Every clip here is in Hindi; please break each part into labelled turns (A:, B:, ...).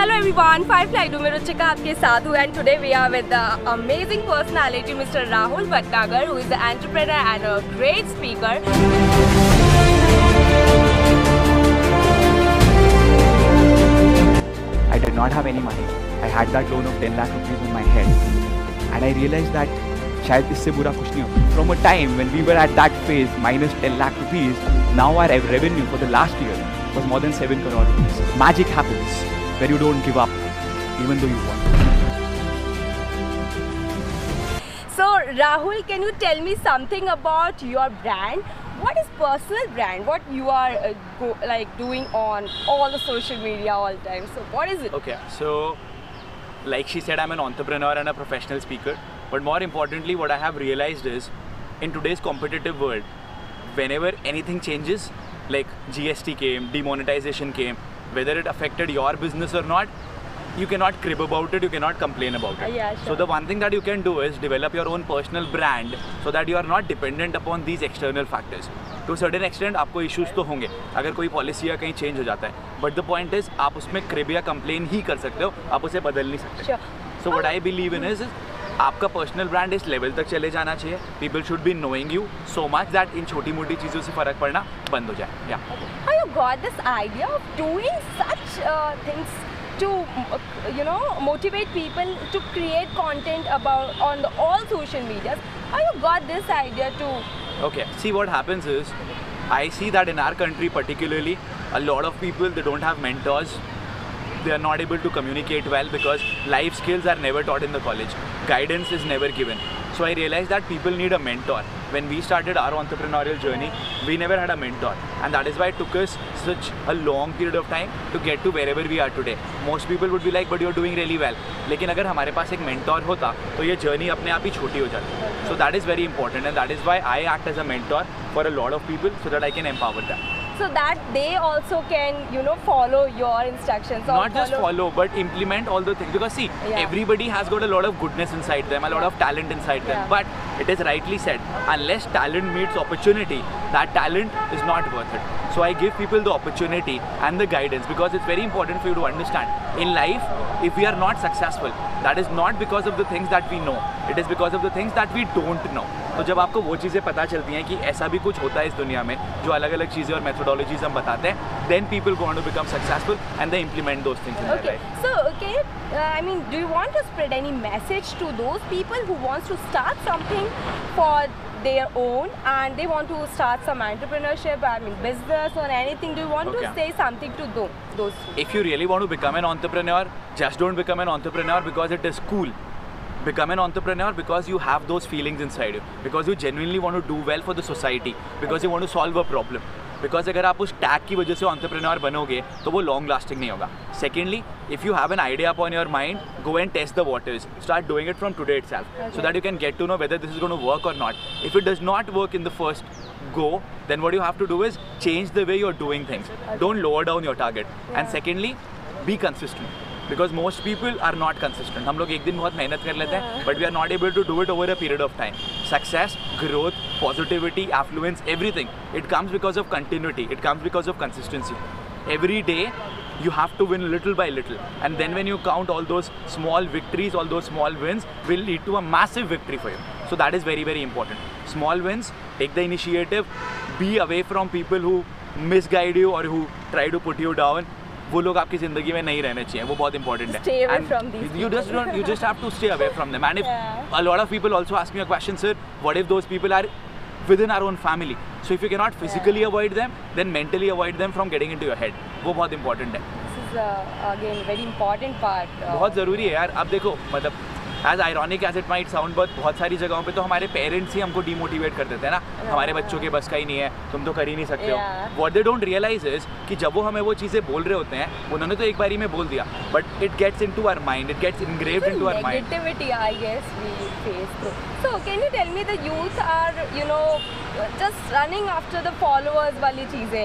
A: Hello everyone, Firefly do मैं रुचिका आपके साथ हूँ today we are with the amazing personality Mr. Rahul Bhatnagar who is the entrepreneur and a great speaker.
B: I did not have any money. I had that loan of 10 lakh rupees on my head. And I realized that शायद इससे बुरा कुछ नहीं होगा from a time when we were at that phase minus 10 lakh rupees now our revenue for the last year was more than 7 crore rupees magic happens where you don't give up even though you want
A: So Rahul, can you tell me something about your brand? What is personal brand? What you are uh, go, like doing on all the social media all the time? So what is it?
C: Okay, so like she said, I'm an entrepreneur and a professional speaker. But more importantly, what I have realized is in today's competitive world, whenever anything changes, like GST came, demonetization came, whether it affected your business or not, you cannot crib about it, you cannot complain about it.
A: Uh, yeah,
C: So the one thing that you can do is develop your own personal brand so that you are not dependent upon these external factors. To a certain extent आपको issues तो होंगे अगर कोई पॉलिसी या कहीं चेंज हो जाता है बट द पॉइंट इज़ आप उसमें क्रिब या कंप्लेन ही कर सकते हो आप उसे बदल नहीं सकते
A: Sure.
C: So what I believe in is आपका पर्सनल ब्रांड इस लेवल तक चले जाना चाहिए people should be knowing you so much that इन छोटी मोटी चीज़ों से फ़र्क पड़ना बंद हो जाए या
A: How you got this idea of doing such uh, things to uh, you know motivate people to create content about on the all social medias? How you got this idea to?
C: Okay, see what happens is, I see that in our country particularly, a lot of people they don't have mentors. They are not able to communicate well because life skills are never taught in the college. Guidance is never given. So I realized that people need a mentor. When we started our entrepreneurial journey, we never had a mentor, and that is why it took us such a long period of time to get to wherever we are today. Most people would be like, "But you're doing really well." लेकिन अगर हमारे पास एक mentor होता, तो ये journey अपने आप ही छोटी हो जाती. So that is very important, and that is why I act as a mentor for a lot of people so that I can empower them.
A: So that they also can you know follow your instructions. Or
C: Not just follow, but implement all the things. Because see,
A: Yeah.
C: everybody has got a lot of goodness inside them, a lot of talent inside them.
A: Yeah.
C: But it is rightly said, unless talent meets opportunity, that talent is not worth it. So I give people the opportunity and the guidance because it's very important for you to understand. In life, if we are not successful, that is not because of the things that we know. It is because of the things that we don't know. तो जब आपको वो चीज़ें पता चलती हैं कि ऐसा भी कुछ होता है इस दुनिया में जो अलग अलग चीज़ें और मेथोडोलॉजीज हम बताते हैं then people go to become successful and they in their
A: Okay,
C: life.
A: so okay, uh, I mean, do you want to spread any message to those people who wants to start something for their own and they want to start some entrepreneurship, I mean, business or anything? Do you want
C: okay.
A: to say something to those? those?
C: If you really want to become an entrepreneur, just don't become an entrepreneur because it is cool. Become an entrepreneur because you have those feelings inside you. Because you genuinely want to do well for the society. Because you want to solve a problem. Because अगर आप उस टैग की वजह से ऑन्टरप्रेन्योर बनोगे तो वो लॉन्ग लास्टिंग नहीं होगा secondly if you have an idea upon your mind go and test the waters start doing it from today itself so that you can get to know whether this is going to work और not if it does not work in the first go then what you have to do is change the way you're doing things don't lower down your target and secondly be consistent because most people are not consistent हम लोग एक दिन बहुत मेहनत कर लेते हैं but we are not able to do it over a period of time success growth positivity affluence everything it comes because of continuity it comes because of consistency every day you have to win little by little and then when you count all those small victories all those small wins will lead to a massive victory for you so that is very very important small wins take the initiative be away from people who misguide you or who try to put you down वो लोग आपकी ज़िंदगी में नहीं रहने चाहिए वो बहुत इंपॉर्टेंट है। You just don't you just have to stay away from them and if a lot of people also ask me a question sir what if those people are within our own family so if you cannot physically avoid them then mentally avoid them from getting into your head वो बहुत इंपॉर्टेंट है।
A: अगेन वेरी इंपॉर्टेंट पार्ट
C: बहुत ज़रूरी है यार। अब देखो मतलब as ironic as it might sound but बहुत सारी जगहों पे तो हमारे पेरेंट्स ही हमको डिमोटिवेट कर देते हैं ना। हमारे बच्चों के बस का ही नहीं है तुम तो कर ही नहीं सकते
A: Yeah.
C: हो what they don't realise is कि जब वो हमें वो चीज़ें बोल रहे होते हैं उन्होंने तो एक बारी में बोल दिया but it gets into our mind it gets engraved into our mind
A: negativity i guess we face through so can you tell me the youth are you know just running after the followers wali cheeze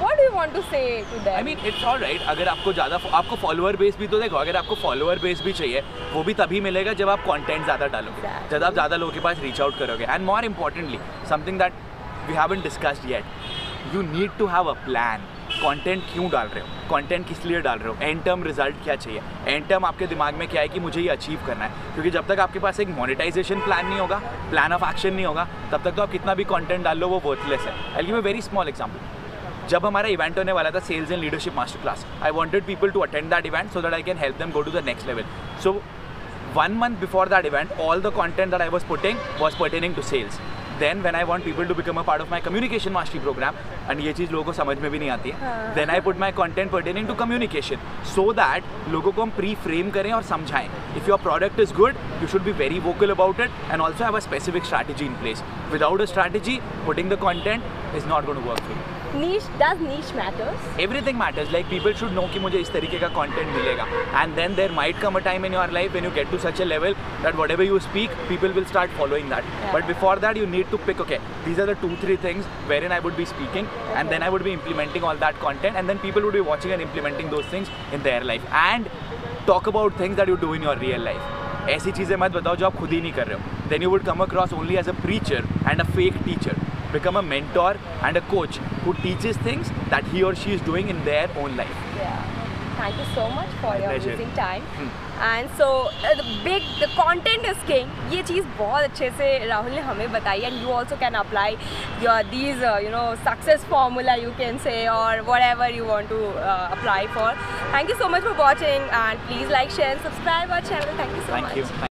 A: what do you want to say to them?
C: I mean it's all right अगर आपको ज़्यादा आपको फॉलोअर बेस भी तो देखो अगर आपको फॉलोअर बेस भी चाहिए वो भी तभी मिलेगा जब आप कंटेंट ज़्यादा डालोगे
A: Exactly.
C: जब आप ज़्यादा लोगों के पास रीच आउट करोगे. And more importantly something that we haven't discussed yet you need to have a plan content क्यों डाल रहे हो? कंटेंट किस लिए डाल रहे हो? एंड टर्म रिज़ल्ट क्या चाहिए? एंड टर्म आपके दिमाग में क्या है कि मुझे ये अचीव करना है? क्योंकि जब तक आपके पास एक मोनेटाइजेशन प्लान नहीं होगा प्लान ऑफ़ एक्शन नहीं होगा तब तक तो आप कितना भी कंटेंट डाल लो वो वर्थलेस है. I give a very small example जब हमारा इवेंट होने वाला था sales and leadership master class I wanted people to attend that event so that I can help them go to the next level so one month before that event all the content that I was putting was pertaining to sales then when I want people to become a part of my communication mastery program and ये चीज़ लोगों को समझ में भी नहीं आती है then I put my content pertaining to communication so that लोगों को हम प्री फ्रेम करें और समझाएँ। If your product is good you should भी very vocal about it and also have a specific strategy in place without a strategy putting the content is not got work
A: niche does niche matters
C: everything matters like people should know कि मुझे इस तरीके का content मिलेगा and then there might come a time in your life when you get to such a level that whatever you speak people will start following that
A: Yeah.
C: but before that you need to pick okay these are the two three things wherein I would be speaking okay. and then I would be implementing all that content and then people would be watching and implementing those things in their life and talk about things that you do in your real life ऐसी चीज़ें मत बताओ जो आप खुद ही नहीं कर रहे हो then you would come across only as a preacher and a fake teacher become a mentor and a coach who teaches things that he or she is doing in their own life
A: yeah thank you so much for your
C: pleasure.
A: amazing time
C: Hmm.
A: and so uh, the big the content is king ये चीज़ बहुत अच्छे से राहुल ने हमें बताई and you also can apply your these uh, you know success formula you can say or whatever you want to uh, apply for thank you so much for watching and please like share and subscribe our channel thank
C: you